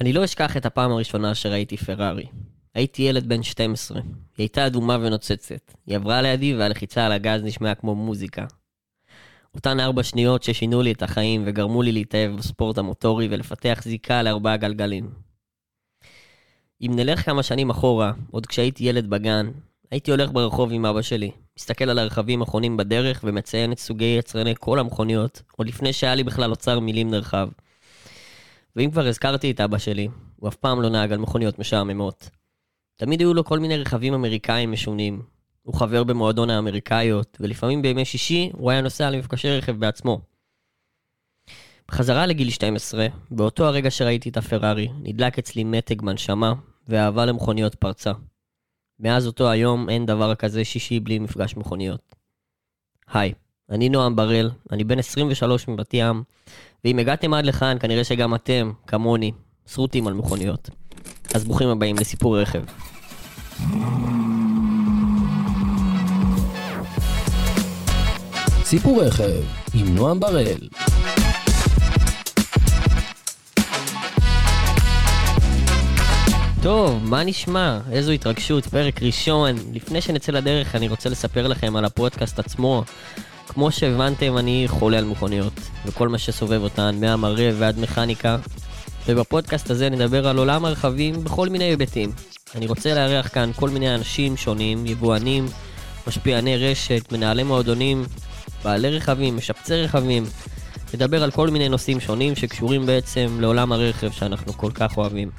אני לא אשכח את הפעם הראשונה שראיתי פרארי. הייתי ילד בן 12. היא הייתה אדומה ונוצצת. היא עברה לידי והלחיצה על הגז נשמעה כמו מוזיקה. אותן ארבע שניות ששינו לי את החיים וגרמו לי להתאהב בספורט המוטורי ולפתח זיקה לארבעה גלגלים. אם נלך כמה שנים אחורה, עוד כשהייתי ילד בגן, הייתי הולך ברחוב עם אבא שלי, מסתכל על הרכבים החונים בדרך ומציין את סוגי יצרני כל המכוניות, עוד לפני שהיה לי בכלל אוצר מילים נרחב. ואם כבר הזכרתי את אבא שלי, הוא אף פעם לא נהג על מכוניות משעממות. תמיד היו לו כל מיני רכבים אמריקאים משונים. הוא חבר במועדון האמריקאיות, ולפעמים בימי שישי הוא היה נוסע למפגשי רכב בעצמו. בחזרה לגיל 12, באותו הרגע שראיתי את הפרארי, נדלק אצלי מתג בנשמה, והאהבה למכוניות פרצה. מאז אותו היום אין דבר כזה שישי בלי מפגש מכוניות. היי, אני נועם בראל, אני בן 23 מבת ים, ואם הגעתם עד לכאן, כנראה שגם אתם, כמוני, שרוטים על מכוניות. אז ברוכים הבאים לסיפור רכב. סיפור רכב עם נועם בראל. טוב, מה נשמע? איזו התרגשות, פרק ראשון. לפני שנצא לדרך, אני רוצה לספר לכם על הפודקאסט עצמו. כמו שהבנתם, אני חולה על מכוניות, וכל מה שסובב אותן, מהמראה ועד מכניקה. ובפודקאסט הזה נדבר על עולם הרכבים בכל מיני היבטים. אני רוצה לארח כאן כל מיני אנשים שונים, יבואנים, משפיעני רשת, מנהלי מועדונים, בעלי רכבים, משפצי רכבים. נדבר על כל מיני נושאים שונים שקשורים בעצם לעולם הרכב שאנחנו כל כך אוהבים.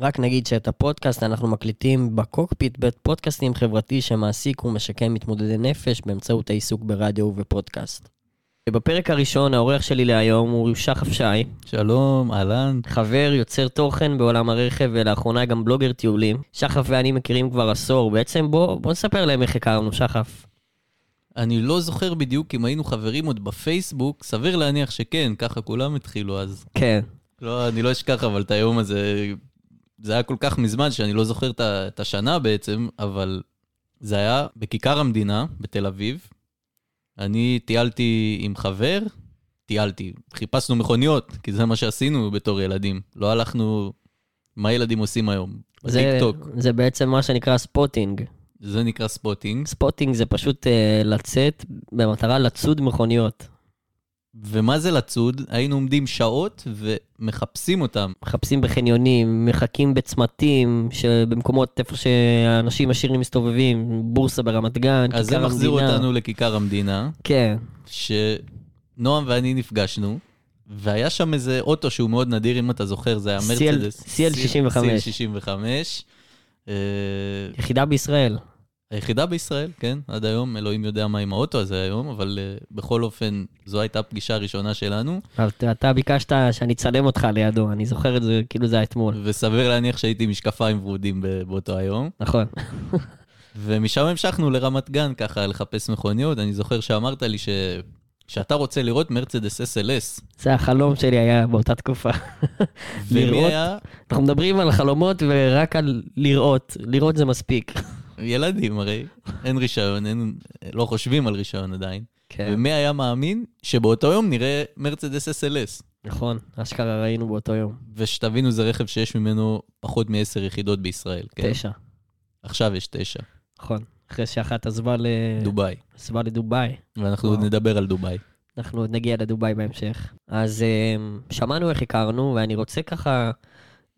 רק נגיד שאת הפודקאסט אנחנו מקליטים בקוקפיט, בית פודקאסטים חברתי שמעסיק ומשקם מתמודדי נפש באמצעות העיסוק ברדיו ובפודקאסט. בפרק הראשון, העורך שלי להיום הוא שחף שי, שלום, אהלן. חבר, יוצר תוכן בעולם הרכב ולאחרונה גם בלוגר טיולים. שחף ואני מכירים כבר עשור, בעצם בוא, בוא נספר להם איך הכרנו, שחף. אני לא זוכר בדיוק אם היינו חברים עוד בפייסבוק, סביר להניח שכן, ככה כולם התחילו אז. כן. לא, אני לא אשכח אבל את היום הזה, זה היה כל כך מזמן שאני לא זוכר את השנה בעצם, אבל זה היה בכיכר המדינה בתל אביב. אני טיילתי עם חבר, טיילתי, חיפשנו מכוניות, כי זה מה שעשינו בתור ילדים. לא הלכנו, מה ילדים עושים היום? זה, בטיקטוק. זה בעצם מה שנקרא ספוטינג. זה נקרא ספוטינג. ספוטינג זה פשוט אה, לצאת במטרה לצוד מכוניות. ומה זה לצוד? היינו עומדים שעות ומחפשים אותם. מחפשים בחניונים, מחכים בצמתים, במקומות איפה שאנשים עשירים מסתובבים, בורסה ברמת גן, אז זה כיכר מחזיר המדינה. אותנו לכיכר המדינה, כן, שנועם ואני נפגשנו, והיה שם איזה אוטו שהוא מאוד נדיר, אם אתה זוכר, זה היה מרצדס. CL 65. CL 65. אה, יחידה בישראל. היחידה בישראל, כן, עד היום, אלוהים יודע מה עם האוטו הזה היום, אבל אה, בכל אופן, זו הייתה הפגישה הראשונה שלנו, אתה- אתה ביקשת שאני אצלם אותך לידו, אני זוכר את זה כאילו זה היה אתמול. וסביר להניח שהייתי עם משקפיים ורודים באותו היום. נכון. ומשם המשכנו לרמת גן, ככה לחפש מכוניות. אני זוכר שאמרת לי ש... שאתה רוצה לראות מרצדס SLS. זה החלום שלי היה באותה תקופה. לראות? היה? אנחנו מדברים על חלומות ורק על לראות, לראות זה מספיק. ילדים הרי. אין רישיון, אין... לא חושבים על רישיון עדיין. כן. ומי היה מאמין שבאותו יום נראה מרצדס SLS. נכון, אשכרה ראינו באותו יום. ושתבינו, זה רכב שיש ממנו פחות מעשר יחידות בישראל. כן? תשע, עכשיו יש תשע. נכון. אחרי שאחת עזבה ל- דובאי. עזבה לדובאי. ואנחנו וואו. עוד נדבר על דובאי. אנחנו עוד נגיע לדובאי בהמשך. אז אמ, שמענו איך הכרנו, ואני רוצה ככה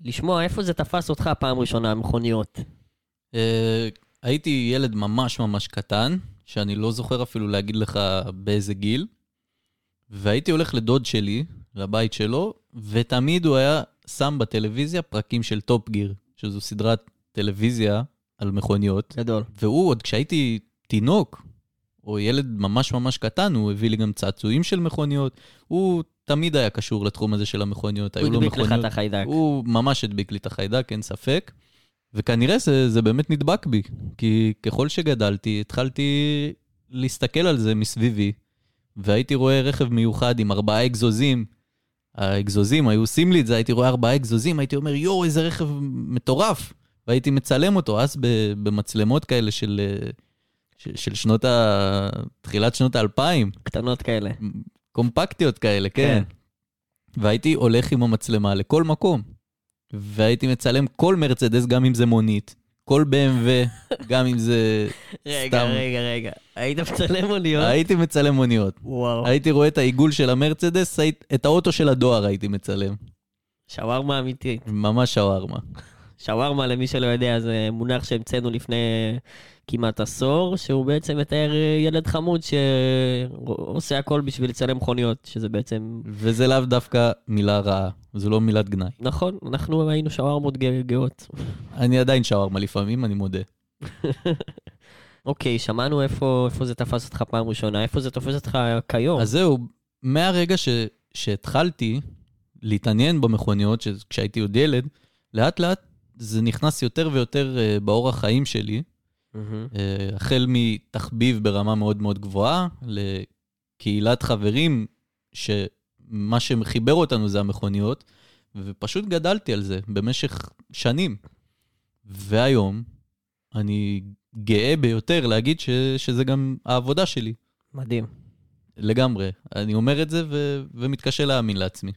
לשמוע איפה זה תפס אותך פעם ראשונה, המכוניות. הייתי ילד ממש ממש קטן, שאני לא זוכר אפילו להגיד לך באיזה גיל, והייתי הולך לדוד שלי, לבית שלו, ותמיד הוא היה שם בטלוויזיה פרקים של Top Gear, שזו סדרת טלוויזיה על מכוניות, גדול. והוא עוד כשהייתי תינוק, או ילד ממש ממש קטן, הוא הביא לי גם צעצועים של מכוניות, הוא תמיד היה קשור לתחום הזה של המכוניות. הוא היו לו הדביק לך מכוניות- את החיידק. הוא ממש הדביק לי את החיידק, אין ספק. וכנראה זה, זה באמת נדבק בי, כי ככל שגדלתי, התחלתי להסתכל על זה מסביבי, והייתי רואה רכב מיוחד עם ארבעה אגזוזים. האגזוזים היו עושים לי את זה, הייתי רואה ארבעה אגזוזים, הייתי אומר, יואו, איזה רכב מטורף. והייתי מצלם אותו, אז במצלמות כאלה של, אה, של, של שנות ה... תחילת שנות האלפיים. קטנות כאלה. קומפקטיות כאלה, כן. והייתי הולך עם המצלמה לכל מקום. והייתי מצלם כל מרצדס, גם אם זה מונית, כל BMW, גם אם זה... רגע, סתם. רגע, רגע. היית מצלם מוניות? הייתי מצלם מוניות. וואו. הייתי רואה את העיגול של המרצדס, את האוטו של הדואר הייתי מצלם. שווארמה אמיתית. ממש שווארמה. שווארמה, למי שלא יודע, זה מונח שהמצאנו לפני כמעט עשור, שהוא בעצם מתאר אה, ילד חמוד שעושה הכל בשביל לצלם מכוניות, שזה בעצם... וזה לאו דווקא מילה רעה, זו לא מילת גנאי. נכון, אנחנו היינו שווארמות גא- גאות. אני עדיין שווארמה לפעמים, אני מודה. אוקיי, שמענו איפה, איפה זה תפס אותך פעם ראשונה, איפה זה תופס אותך כיום. אז זהו, מהרגע ש, שהתחלתי להתעניין במכוניות, ש, כשהייתי עוד ילד, לאט לאט זה נכנס יותר ויותר uh, באורח חיים שלי, uh, החל מתחביב ברמה מאוד מאוד גבוהה, לקהילת חברים, שמה שמחיבר אותנו זה המכוניות, ופשוט גדלתי על זה במשך שנים. והיום אני גאה ביותר להגיד ש, שזה גם העבודה שלי. מדהים, לגמרי. אני אומר את זה ו- ומתקשה להאמין לעצמי.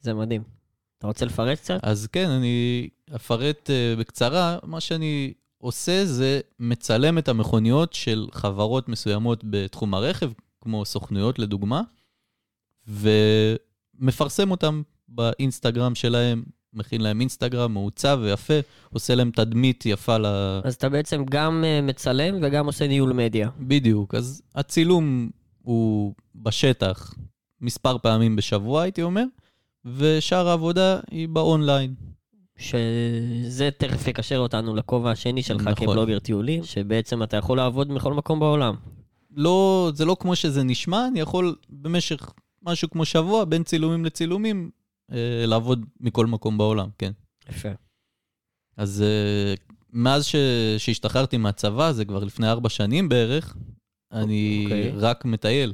זה מדהים. אתה רוצה לפרט קצת? אז כן, אני אפרט uh, בקצרה. מה שאני עושה זה מצלם את המכוניות של חברות מסוימות בתחום הרכב, כמו סוכנויות לדוגמה, ומפרסם אותם באינסטגרם שלהם, מכין להם אינסטגרם מעוצב ויפה, עושה להם תדמית יפה ל... אז אתה בעצם גם אה, מצלם וגם עושה ניהול מדיה. בדיוק. אז הצילום הוא בשטח מספר פעמים בשבוע, הייתי אומר, ושאר העבודה היא באונליין. שזה תכף יקשר אותנו לכובע השני שלך נכון. כבלוגר טיולים, שבעצם אתה יכול לעבוד בכל מקום בעולם. לא, זה לא כמו שזה נשמע, אני יכול במשך משהו כמו שבוע, בין צילומים לצילומים, אה, לעבוד מכל מקום בעולם, כן. יפה. אז אה, מאז ש... שהשתחררתי מהצבא, זה כבר לפני ארבע שנים בערך, אני אוקיי. רק מטייל.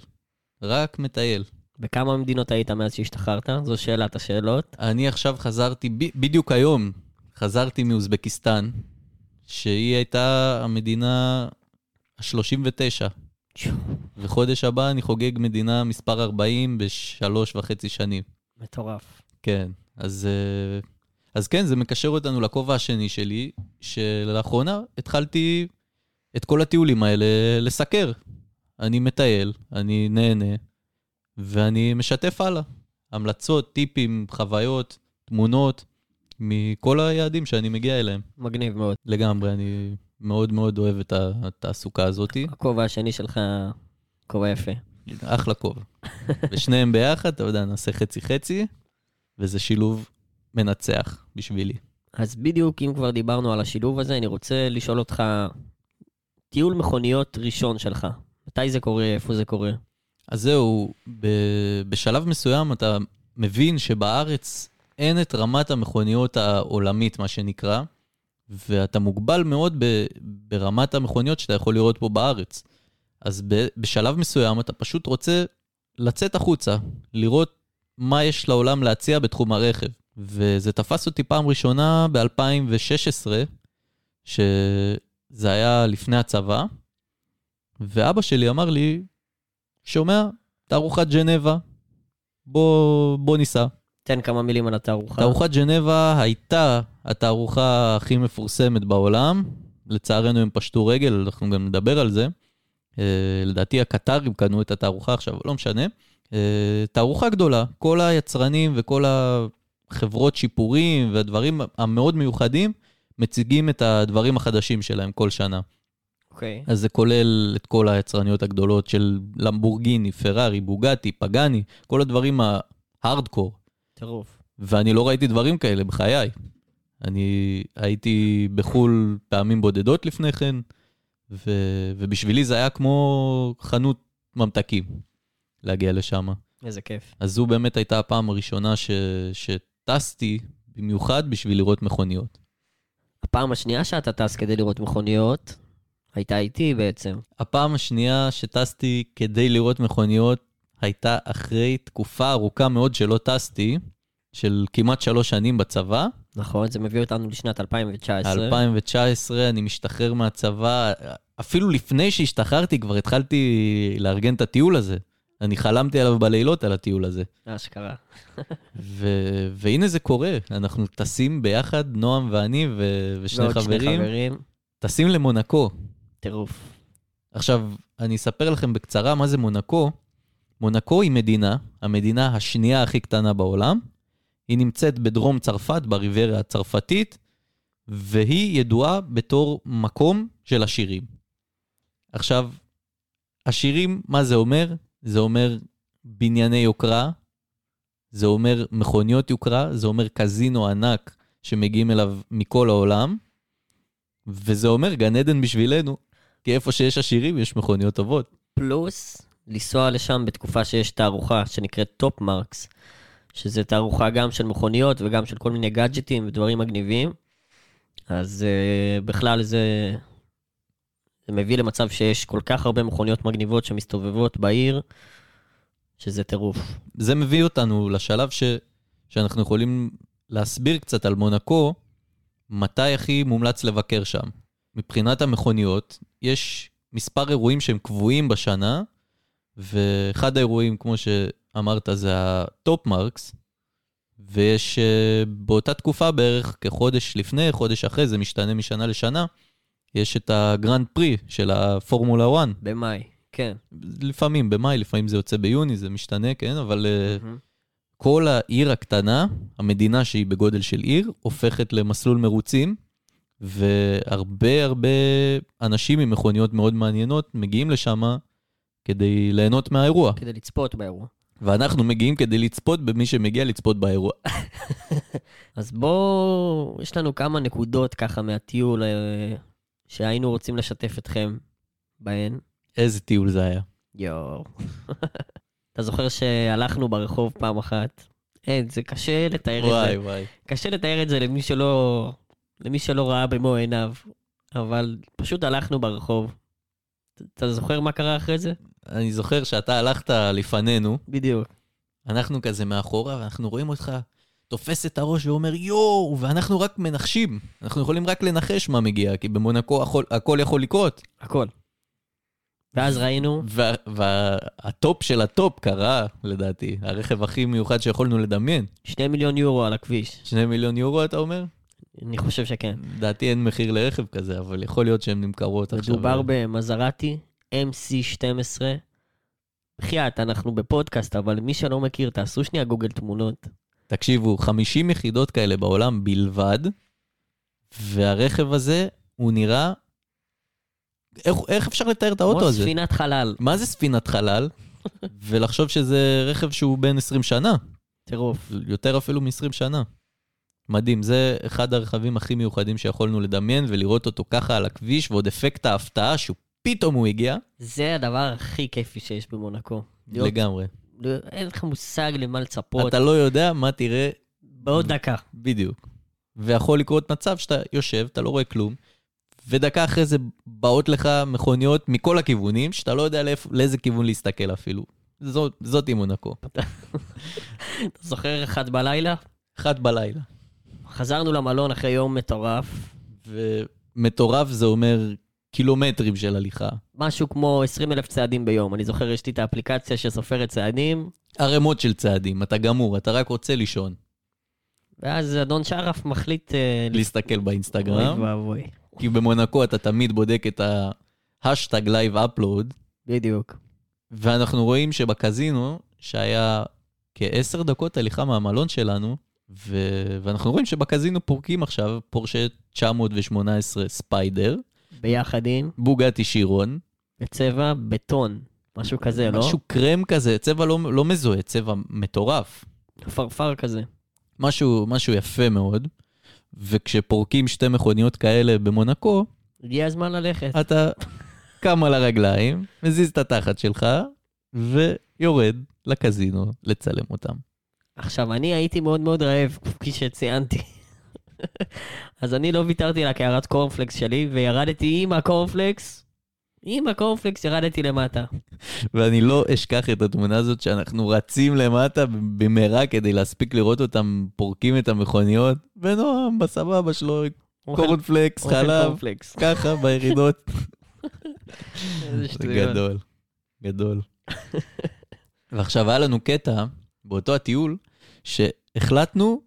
רק מטייל. בכמה מדינות היית מאז שהשתחררת? זו שאלת השאלות. אני עכשיו חזרתי, ב... בדיוק היום, חזרתי מאוזבקיסטן, שהיא הייתה המדינה ה-39. וחודש הבא אני חוגג מדינה מספר 40 בשלוש וחצי שנים. מטורף. כן, אז, אה, אז כן, זה מקשר אותנו לכובע השני שלי, שלאחרונה התחלתי את כל הטיולים האלה לסקר. אני מטייל, אני נהנה, ואני משתף הלאה. המלצות, טיפים, חוויות, תמונות, מכל היעדים שאני מגיע אליהם. מגניב מאוד. לגמרי, אני מאוד מאוד אוהב את התעסוקה הזאת. הכובע השני שלך, כובע יפה. אחלה כובע. ושניהם ביחד, אתה יודע, נעשה חצי-חצי, וזה שילוב מנצח בשבילי. אז בדיוק, אם כבר דיברנו על השילוב הזה, אני רוצה לשאול אותך, טיול מכוניות ראשון שלך, מתי זה קורה, איפה זה קורה? אז זהו, ב- בשלב מסוים אתה מבין שבארץ אין את רמת המכוניות העולמית, מה שנקרא, ואתה מוגבל מאוד ב- ברמת המכוניות שאתה יכול לראות פה בארץ. אז ב- בשלב מסוים אתה פשוט רוצה לצאת החוצה, לראות מה יש לעולם להציע בתחום הרכב. וזה תפס אותי פעם ראשונה ב-2016, שזה היה לפני הצבא, ואבא שלי אמר לי, שומע, תערוכת ג'נבה, בוא, בוא ניסע. תן כמה מילים על התערוכה. תערוכת ג'נבה הייתה התערוכה הכי מפורסמת בעולם. לצערנו הם פשטו רגל, אנחנו גם נדבר על זה. אה, לדעתי הקטרים קנו את התערוכה עכשיו, לא משנה. אה, תערוכה גדולה, כל היצרנים וכל החברות שיפורים והדברים המאוד מיוחדים מציגים את הדברים החדשים שלהם כל שנה. אוקיי. אז זה כולל את כל היצרניות הגדולות של למבורגיני, פרארי, בוגטי, פגאני, כל הדברים ההארדקור. טירוף. ואני לא ראיתי דברים כאלה בחיי. אני הייתי בחו"ל פעמים בודדות לפני כן, ו... ובשבילי זה היה כמו חנות ממתקים להגיע לשם. איזה כיף. אז זו באמת הייתה הפעם הראשונה ש... שטסתי במיוחד בשביל לראות מכוניות. הפעם השנייה שאתה טס כדי לראות מכוניות, הייתה איתי בעצם. הפעם השנייה שטסתי כדי לראות מכוניות הייתה אחרי תקופה ארוכה מאוד שלא טסתי, של כמעט שלוש שנים בצבא. נכון, זה מביא אותנו לשנת 2019. 2019, אני משתחרר מהצבא, אפילו לפני שהשתחררתי כבר התחלתי לארגן את הטיול הזה. אני חלמתי עליו בלילות, על הטיול הזה. אשכרה. ו- והנה זה קורה, אנחנו טסים ביחד, נועם ואני ו- ושני ועוד שני חברים, חברים. טסים למונקו. טירוף. עכשיו, אני אספר לכם בקצרה מה זה מונקו. מונקו היא מדינה, המדינה השנייה הכי קטנה בעולם. היא נמצאת בדרום צרפת, בריברה הצרפתית, והיא ידועה בתור מקום של עשירים. עכשיו, עשירים, מה זה אומר? זה אומר בנייני יוקרה, זה אומר מכוניות יוקרה, זה אומר קזינו ענק שמגיעים אליו מכל העולם, וזה אומר גן עדן בשבילנו, כי איפה שיש עשירים יש מכוניות טובות. פלוס, לנסוע לשם בתקופה שיש תערוכה שנקראת Top Marques, שזה תערוכה גם של מכוניות וגם של כל מיני גאדג'טים ודברים מגניבים. אז אה, בכלל זה, זה מביא למצב שיש כל כך הרבה מכוניות מגניבות שמסתובבות בעיר, שזה טירוף. זה מביא אותנו לשלב ש... שאנחנו יכולים להסביר קצת על מונקו, מתי הכי מומלץ לבקר שם. מבחינת המכוניות, יש מספר אירועים שהם קבועים בשנה, ואחד האירועים, כמו שאמרת, זה ה Top Marques, ויש אה, באותה תקופה בערך כחודש לפני, חודש אחרי, זה משתנה משנה לשנה, יש את הגרנד פרי של הפורמולה 1. במאי, כן. לפעמים במאי, לפעמים זה יוצא ביוני, זה משתנה, כן, אבל מהמם. כל העיר הקטנה, המדינה שהיא בגודל של עיר, הופכת למסלול מרוצים, והרבה הרבה אנשים עם מכוניות מאוד מעניינות מגיעים לשם כדי ליהנות מהאירוע. כדי לצפות באירוע. ואנחנו מגיעים כדי לצפות במי שמגיע לצפות באירוע. אז בואו, יש לנו כמה נקודות ככה מהטיול אה, שהיינו רוצים לשתף אתכם בהן. איזה טיול זה היה. יואו. אתה זוכר שהלכנו ברחוב פעם אחת? אין, זה קשה לתאר את וואי זה. וואי. קשה לתאר את זה למי שלא, למי שלא ראה במו עיניו, אבל פשוט הלכנו ברחוב. אתה זוכר מה קרה אחרי זה? אני זוכר שאתה הלכת לפנינו, בדיוק. אנחנו כזה מאחורה, ואנחנו רואים אותך תופס את הראש ואומר יואו, ואנחנו רק מנחשים. אנחנו יכולים רק לנחש מה מגיע, כי במונקו הכל, הכל יכול לקרות. הכל. ואז ראינו, וה- והטופ של הטופ קרה, לדעתי, הרכב הכי מיוחד שיכולנו לדמיין. שני מיליון יורו על הכביש. שני מיליון יורו, אתה אומר? אני חושב שכן. לדעתי אין מחיר לרכב כזה, אבל יכול להיות שהן נמכרות עכשיו. מדובר במזרטי MC12. בחייאת, אנחנו בפודקאסט, אבל מי שלא מכיר, תעשו שנייה גוגל תמונות. תקשיבו, 50 יחידות כאלה בעולם בלבד, והרכב הזה, הוא נראה... איך, איך אפשר לתאר את האוטו כמו הזה? ספינת חלל. מה זה ספינת חלל? ולחשוב שזה רכב שהוא בן 20 שנה, טירוף. יותר אפילו מ-20 שנה. מדהים, זה אחד הרכבים הכי מיוחדים שיכולנו לדמיין, ולראות אותו ככה על הכביש, ועוד אפקט ההפתעה שהוא פתאום הוא הגיע, זה הדבר הכי כיפי שיש במונקו. להיות- לגמרי. אין לך מושג למה לצפות. אתה לא יודע מה תראה בעוד דקה. בדיוק. ויכול לקרות מצב שאתה יושב, אתה לא רואה כלום, ודקה אחרי זה באות לך מכוניות מכל הכיוונים, שאתה לא יודע לאיפ, לאיזה כיוון להסתכל אפילו. זאת, זאת היא מונקו. אתה זוכר אחד בלילה? אחת בלילה. חזרנו למלון אחרי יום מטורף. ומטורף זה אומר קילומטרים של הליכה. משהו כמו 20 אלף צעדים ביום. אני זוכר, יש לי את האפליקציה שסופרת צעדים, ערימות של צעדים, אתה גמור, אתה רק רוצה לישון. ואז אדון שחף מחליט... אה, להסתכל אוי באינסטגרם, ואבוי. כי במונקו אתה תמיד בודק את ה hashtag live upload, בדיוק. ואנחנו רואים שבקזינו, שהיה כעשר דקות הליכה מהמלון שלנו, ו... ואנחנו רואים שבקזינו פורקים עכשיו פורשה 918 Spyder, ביחד עם בוגטי Chiron, בצבע בטון. משהו כזה, לא? משהו קרם כזה, צבע לא, לא מזוהה, צבע מטורף. פרפר כזה. משהו, משהו יפה מאוד, וכשפורקים שתי מכוניות כאלה במונקו, הגיע הזמן ללכת. אתה קם על הרגליים, מזיז את התחת שלך, ויורד לקזינו לצלם אותם. עכשיו, אני הייתי מאוד מאוד רעב, כפי שציינתי. אז אני לא ויתרתי על הקערת קורנפלקס שלי, וירדתי עם הקורנפלקס, עם הקורנפלקס ירדתי למטה. ואני לא אשכח את התמונה הזאת שאנחנו רצים למטה במהרה כדי להספיק לראות אותם פורקים את המכוניות, ונועם בסבבה שלו, קורנפלקס, חלב. ככה בירידות. איזה זה שטויות. גדול, גדול. ועכשיו היה לנו קטע באותו הטיול, שהחלטנו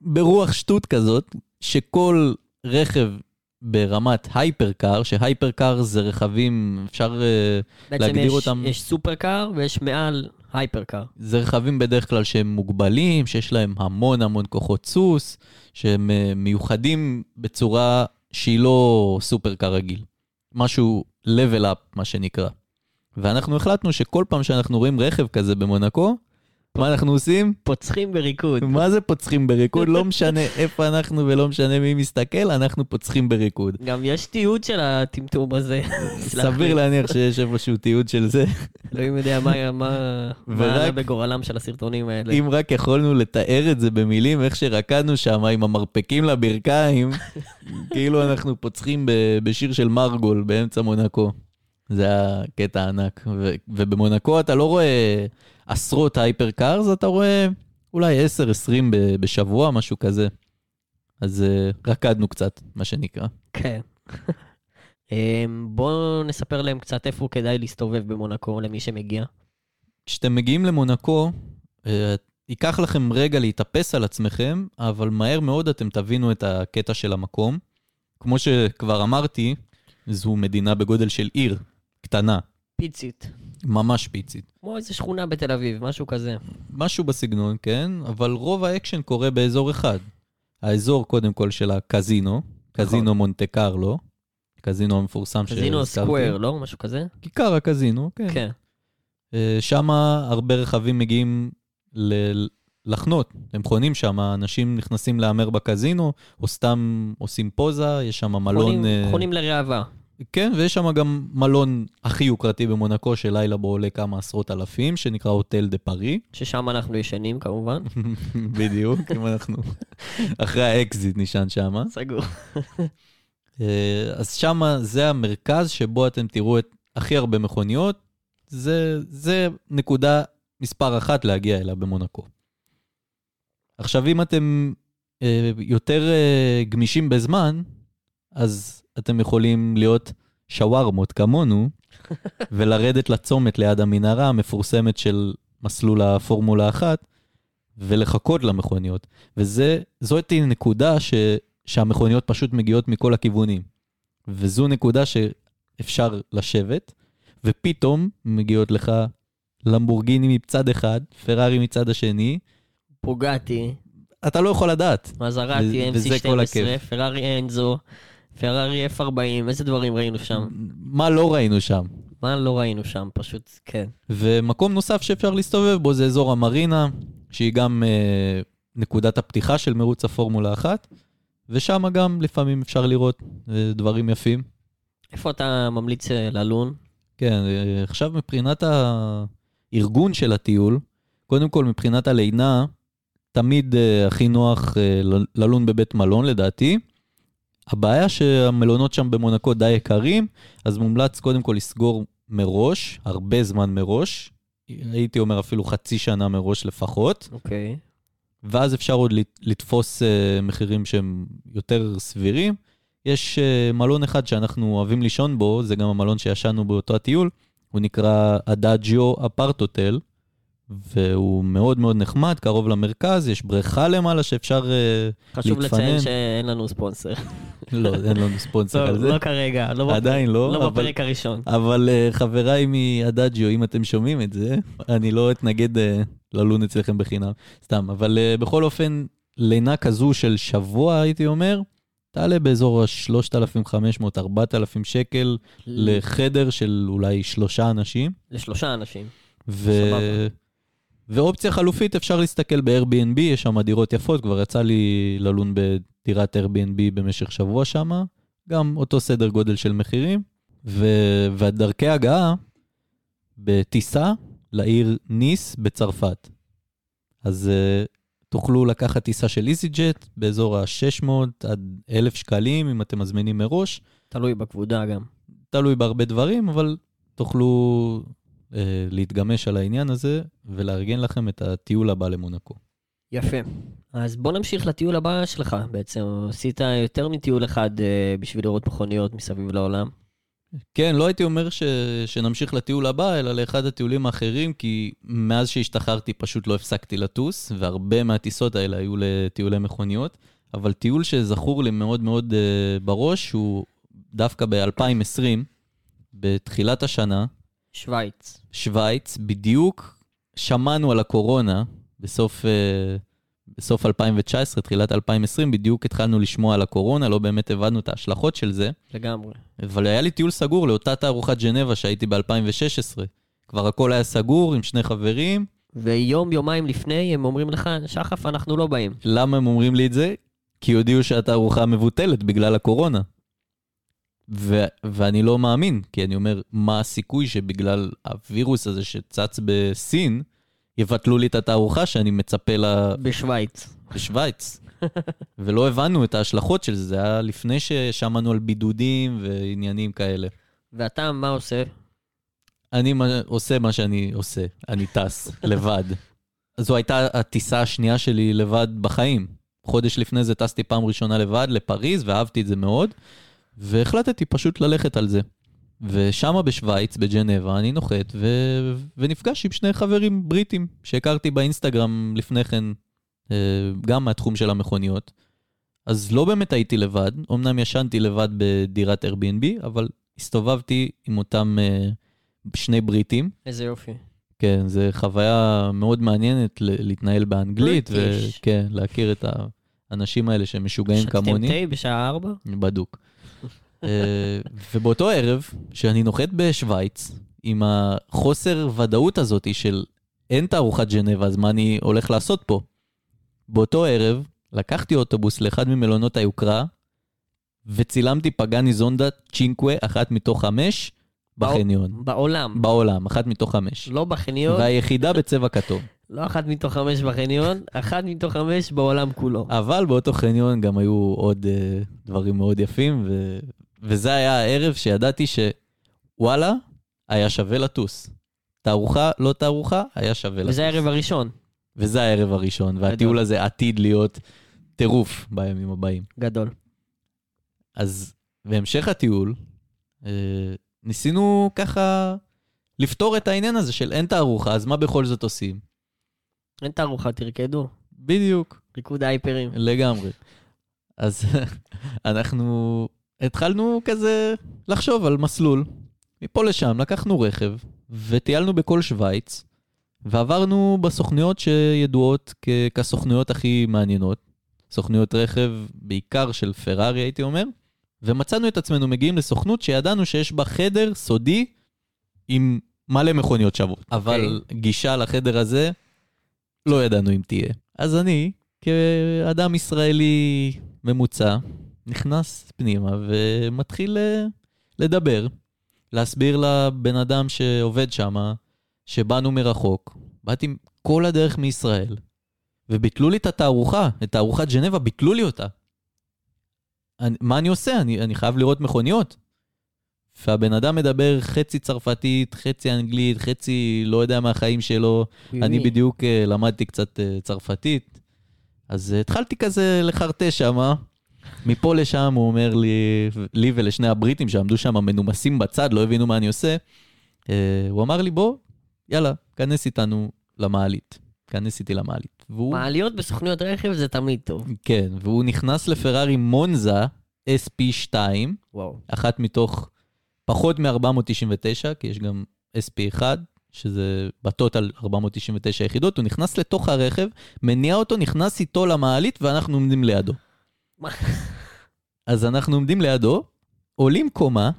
ברוח שטות כזאת, שכל רכב ברמת הייפרקאר, שהייפרקאר זה רכבים, אפשר... אה, בעצם להגדיר יש, אותם- יש סופרקאר ויש מעל הייפרקאר. זה רכבים בדרך כלל שהם מוגבלים, שיש להם המון המון כוחות סוס, שהם אה, מיוחדים בצורה שהיא לא סופרקאר רגיל. משהו level up, מה שנקרא. ואנחנו החלטנו שכל פעם שאנחנו רואים רכב כזה במונקו, מה אנחנו עושים? פוצחים בריקוד. מה זה פוצחים בריקוד? לא משנה איפה אנחנו ולא משנה מי מסתכל, אנחנו פוצחים בריקוד. גם יש תיעוד של הטמטום הזה. סביר להניח שיש איפשהו תיעוד של זה. אלוהים יודע מה- עלה בגורלם של הסרטונים האלה. אם רק יכולנו לתאר את זה במילים, איך שרקדנו שם עם המרפקים לברכיים, כאילו אנחנו פוצחים בשיר של מרגול באמצע מונקו. זה היה קטע ענק. ו- ובמונקו אתה לא רואה עשרות הייפר קארס, אתה רואה אולי 10-20 ב- בשבוע, משהו כזה. אז uh, רקדנו קצת, מה שנקרא. כן. אמ, בואו נספר להם קצת איפה כדאי להסתובב במונקו למי שמגיע. כשאתם מגיעים למונקו, אה, ייקח לכם רגע להתאפס על עצמכם, אבל מהר מאוד אתם תבינו את הקטע של המקום. כמו שכבר אמרתי, זו מדינה בגודל של עיר קטנה, פיצית. ממש פיצית. כמו איזה שכונה בתל אביב, משהו כזה. משהו בסגנון, כן, אבל רוב האקשן קורה באזור אחד. האזור קודם כל של הקזינו, קזינו מונטה קרלו, קזינו המפורסם קזינו שהזכרתי. Square, לא? משהו כזה? כיכר הקזינו, כן. כן. שם הרבה רכבים מגיעים ל- לחנות, הם חונים שם, אנשים נכנסים להמר בקזינו, או סתם עושים פוזה, יש שם מלון... חונים- אה, חונים לראווה. כן, ויש שם גם מלון הכי יוקרתי במונקו, שלילה בו עולה כמה עשרות אלפים, שנקרא Hôtel de Paris. ששם אנחנו ישנים כמובן. בדיוק, אם אנחנו... אחרי האקזיט נישן שם. סגור. אז שם זה המרכז שבו אתם תראו את הכי הרבה מכוניות. זה, זה נקודה מספר אחת להגיע אליה במונקו. עכשיו, אם אתם אה, יותר אה, גמישים בזמן, אז אתם יכולים להיות שווארמות כמונו, ולרדת לצומת ליד המנהרה המפורסמת של מסלול הפורמולה 1, ולחכות למכוניות. וזאת נקודה ש, שהמכוניות פשוט מגיעות מכל הכיוונים. וזו נקודה שאפשר לשבת, ופתאום מגיעות לך למבורגיני מצד אחד, פרארי מצד השני, פוגעתי, אתה לא יכול לדעת. כל MC12, הכיף. פרארי אנזו, פרארי F40, איזה דברים ראינו שם? מה לא ראינו שם? מה לא ראינו שם? פשוט, כן. ומקום נוסף שאפשר להסתובב בו זה אזור המרינה, שהיא גם אה, נקודת הפתיחה של מרוץ הפורמולה 1, ושם גם לפעמים אפשר לראות אה, דברים יפים. איפה אתה ממליץ אה, ללון? כן, אה, עכשיו מבחינת הארגון של הטיול, קודם כל מבחינת הלינה, תמיד אה, הכי נוח אה, ללון בבית מלון לדעתי. הבעיה שהמלונות שם במונקו די יקרים, אז מומלץ קודם כל לסגור מראש, הרבה זמן מראש, הייתי אומר אפילו חצי שנה מראש לפחות, אוקיי. ואז אפשר עוד לת- לתפוס אה, מחירים שהם יותר סבירים. יש אה, מלון אחד שאנחנו אוהבים לישון בו, זה גם המלון שישנו באותו הטיול, הוא נקרא אדאג'יו אפרטוטל, והוא מאוד מאוד נחמד, קרוב למרכז, יש בריכה למעלה שאפשר... אה, חשוב להתפנן. לציין שאין לנו ספונסר. לא, אין לנו ספונסר על זה. לא כרגע, לא עדיין לא, לא בפרק הראשון. אבל uh, חבריי מאדאג'יו, אם אתם שומעים את זה, אני לא אתנגד uh, ללון אצלכם בחינם, סתם. אבל בכל אופן, לינה כזו של שבוע, הייתי אומר, תעלה באזור ה-3,500-4,000 שקל לחדר של אולי שלושה אנשים. לשלושה אנשים. ו... סבבה. ואופציה חלופית, אפשר להסתכל ב-Airbnb, יש שם דירות יפות, כבר יצא לי ללון בדירת Airbnb במשך שבוע שם, גם אותו סדר גודל של מחירים. ו... והדרכי הגעה בטיסה לעיר ניס בצרפת. אז uh, תוכלו לקחת טיסה של איזיג'ט באזור ה-600 עד 1,000 שקלים, אם אתם מזמינים מראש. תלוי בכבודה גם. תלוי בהרבה דברים, אבל תוכלו אה, להתגמש על העניין הזה ולארגן לכם את הטיול הבא למונקו. יפה. אז בוא נמשיך לטיול הבא שלך בעצם. עשית יותר מטיול אחד אה, בשביל לראות מכוניות מסביב לעולם. כן, לא הייתי אומר ש... שנמשיך לטיול הבא, אלא לאחד הטיולים האחרים, כי מאז שהשתחררתי פשוט לא הפסקתי לטוס, והרבה מהטיסות האלה היו לטיולי מכוניות. אבל טיול שזכור לי מאוד מאוד uh, בראש, הוא דווקא ב-2020, בתחילת השנה, שווייץ. שווייץ, בדיוק שמענו על הקורונה בסוף, uh, בסוף 2019, תחילת 2020, בדיוק התחלנו לשמוע על הקורונה, לא באמת הבנו את ההשלכות של זה. לגמרי. אבל היה לי טיול סגור לאותה תערוכת ג'נבה שהייתי ב-2016. כבר הכל היה סגור עם שני חברים. ויום, יומיים לפני, הם אומרים לך, שחף, אנחנו לא באים. למה הם אומרים לי את זה? כי הודיעו שהתערוכה מבוטלת בגלל הקורונה. ו- ואני לא מאמין, כי אני אומר, מה הסיכוי שבגלל הווירוס הזה שצץ בסין, יבטלו לי את התערוכה שאני מצפה לה בשוויץ. בשוויץ. ולא הבנו את ההשלכות של זה, זה היה לפני ששמענו על בידודים ועניינים כאלה. ואתה, מה עושה? אני עושה מה שאני עושה, אני טס לבד. זו הייתה הטיסה השנייה שלי לבד בחיים. חודש לפני זה טסתי פעם ראשונה לבד לפריז, ואהבתי את זה מאוד, והחלטתי פשוט ללכת על זה. ושם בשוויץ, בג'נבה, אני נוחת ו... ונפגש עם שני חברים בריטים שהכרתי באינסטגרם לפני כן, אה, גם מהתחום של המכוניות. אז לא באמת הייתי לבד, אמנם ישנתי לבד בדירת Airbnb, אבל הסתובבתי עם אותם אה, שני בריטים. איזה יופי. כן, זו חוויה מאוד מעניינת להתנהל באנגלית. וכן, להכיר את האנשים האלה שהם משוגעים שתתם כמוני. תה בשעה ארבע? בדוק. אה, ובאותו ערב, שאני נוחת בשוויץ, עם החוסר ודאות הזאת של אין תערוכת ג'נבה, אז מה אני הולך לעשות פה? באותו ערב, לקחתי אוטובוס לאחד ממלונות היוקרה, וצילמתי פגני זונדה צ'ינקווה, אחת מתוך חמש, בחניון. בעולם. בעולם, אחת מתוך חמש. לא בחניון, והיחידה בצבע כתום. לא אחת מתוך חמש בחניון, אחת מתוך חמש בעולם כולו. אבל באותו חניון גם היו עוד uh, דברים מאוד יפים, ו... וזה היה הערב שידעתי שוואלה, היה שווה לטוס. תערוכה, לא תערוכה, היה שווה לטוס. וזה הערב הראשון. וזה הערב הראשון, והטיול הזה עתיד להיות טירוף בימים הבאים. גדול. אז בהמשך הטיול, אה, ניסינו ככה לפתור את העניין הזה של אין תערוכה, אז מה בכל זאת עושים? אין תערוכה, תרקדו. בדיוק, ריקוד האייפרים. לגמרי. אז אנחנו התחלנו כזה לחשוב על מסלול. מפה לשם לקחנו רכב וטיילנו בכל שווייץ, ועברנו בסוכנויות שידועות כ- כסוכנויות הכי מעניינות. סוכנויות רכב, בעיקר של פרארי הייתי אומר, ומצאנו את עצמנו מגיעים לסוכנות שידענו שיש בה חדר סודי עם מלא מכוניות שוות. אבל גישה לחדר הזה, לא ידענו אם תהיה. אז אני, כאדם ישראלי ממוצע, נכנס פנימה ומתחיל אה, לדבר, להסביר לבן אדם שעובד שם, שבאנו מרחוק. באתי כל הדרך מישראל, וביטלו לי את התערוכה, את תערוכת ג'נבה, ביטלו לי אותה. אני, מה אני עושה? אני, אני חייב לראות מכוניות. והבן אדם מדבר חצי צרפתית, חצי אנגלית, חצי לא יודע מהחיים שלו. אני בדיוק uh, למדתי קצת uh, צרפתית, אז uh, התחלתי כזה לחרטש שם. מפה לשם הוא אומר לי, לי ולשני הבריטים שעמדו שם מנומסים בצד, לא הבינו מה אני עושה. Uh, הוא אמר לי, בוא, יאללה, כנס איתנו למעלית. כנס איתי למעלית. והוא, מעליות בסוכנויות רכב זה תמיד טוב. כן, והוא נכנס לפרארי מונזה SP2, וואו. אחת מתוך פחות מ-499, כי יש גם SP1, שזה בטוטל 499 יחידות, הוא נכנס לתוך הרכב, מניע אותו, נכנס איתו למעלית, ואנחנו עומדים לידו. אז אנחנו עומדים לידו, עולים קומה,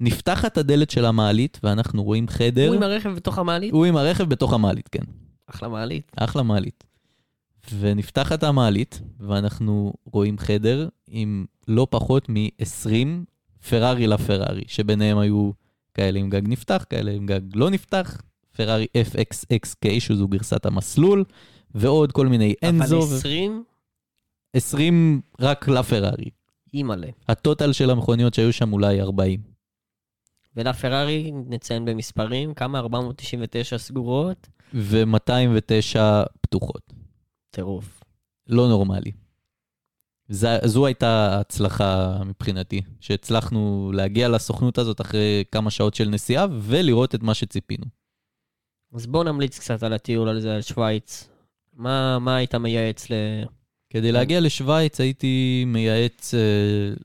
נפתחת הדלת של המעלית, ואנחנו רואים חדר. הוא עם הרכב בתוך המעלית? הוא עם הרכב בתוך המעלית, כן. אחלה מעלית. אחלה מעלית. ונפתחת המעלית, ואנחנו רואים חדר עם לא פחות מ-20 פרארי לפרארי, שביניהם היו כאלה עם גג נפתח, כאלה עם גג לא נפתח, פרארי FXXK, שזו גרסת המסלול, ועוד כל מיני אנזו. אבל 20? 20 רק לפרארי. אימא'לה. הטוטל של המכוניות שהיו שם אולי 40. ולפרארי, נציין במספרים, כמה? 499 סגורות? ו-209 פתוחות. טירוף. לא נורמלי. זה, זו הייתה ההצלחה מבחינתי, שהצלחנו להגיע לסוכנות הזאת אחרי כמה שעות של נסיעה ולראות את מה שציפינו. אז בוא נמליץ קצת על הטיול על זה, על שווייץ. מה, מה היית מייעץ ל... כדי להגיע לשוויץ הייתי מייעץ uh,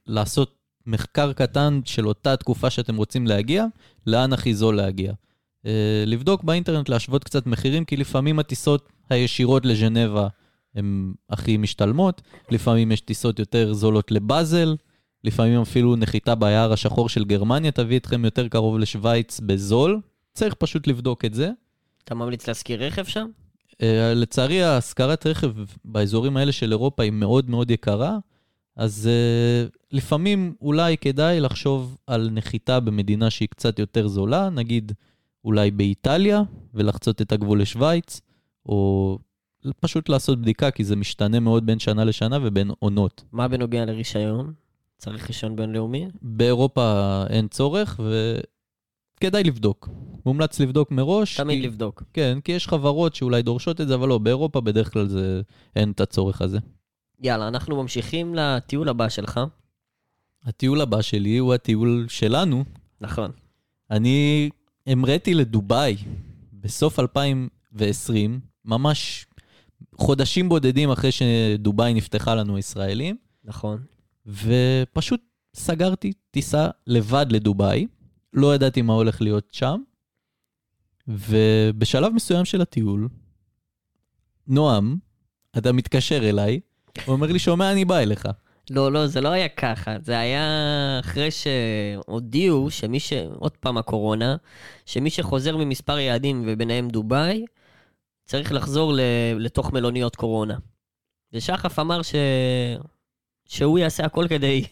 לעשות מחקר קטן של אותה תקופה שאתם רוצים להגיע, לאן הכי זול להגיע. Uh, לבדוק באינטרנט, להשוות קצת מחירים, כי לפעמים הטיסות הישירות לז'נבה הן הכי משתלמות, לפעמים יש טיסות יותר זולות לבאזל, לפעמים אפילו נחיתה ביער השחור של גרמניה תביא אתכם יותר קרוב לשוויץ בזול. צריך פשוט לבדוק את זה. אתה ממליץ להשכיר רכב שם? Uh, לצערי, השכרת רכב באזורים האלה של אירופה היא מאוד מאוד יקרה, אז uh, לפעמים אולי כדאי לחשוב על נחיתה במדינה שהיא קצת יותר זולה, נגיד אולי באיטליה, ולחצות את הגבול לשוויץ, או פשוט לעשות בדיקה, כי זה משתנה מאוד בין שנה לשנה ובין עונות. מה בנוגע לרישיון? צריך רישיון בינלאומי? באירופה אין צורך, וכדאי לבדוק. מומלץ לבדוק מראש. תמיד כי... לבדוק. כן, כי יש חברות שאולי דורשות את זה, אבל לא, באירופה בדרך כלל זה... אין את הצורך הזה. יאללה, אנחנו ממשיכים לטיול הבא שלך. הטיול הבא שלי הוא הטיול שלנו. נכון. אני המראתי לדובאי בסוף 2020, ממש חודשים בודדים אחרי שדובאי נפתחה לנו ישראלים, נכון. ופשוט סגרתי טיסה לבד לדובאי. לא ידעתי מה הולך להיות שם, ובשלב מסוים של הטיול, נועם, אתה מתקשר אליי, הוא אומר לי, שומע, אני בא אליך. לא, לא, זה לא היה ככה. זה היה אחרי שהודיעו שמי ש... עוד פעם הקורונה, שמי שחוזר ממספר יעדים, וביניהם דובאי, צריך לחזור ל... לתוך מלוניות קורונה. ושחף אמר ש... שהוא יעשה הכל כדי,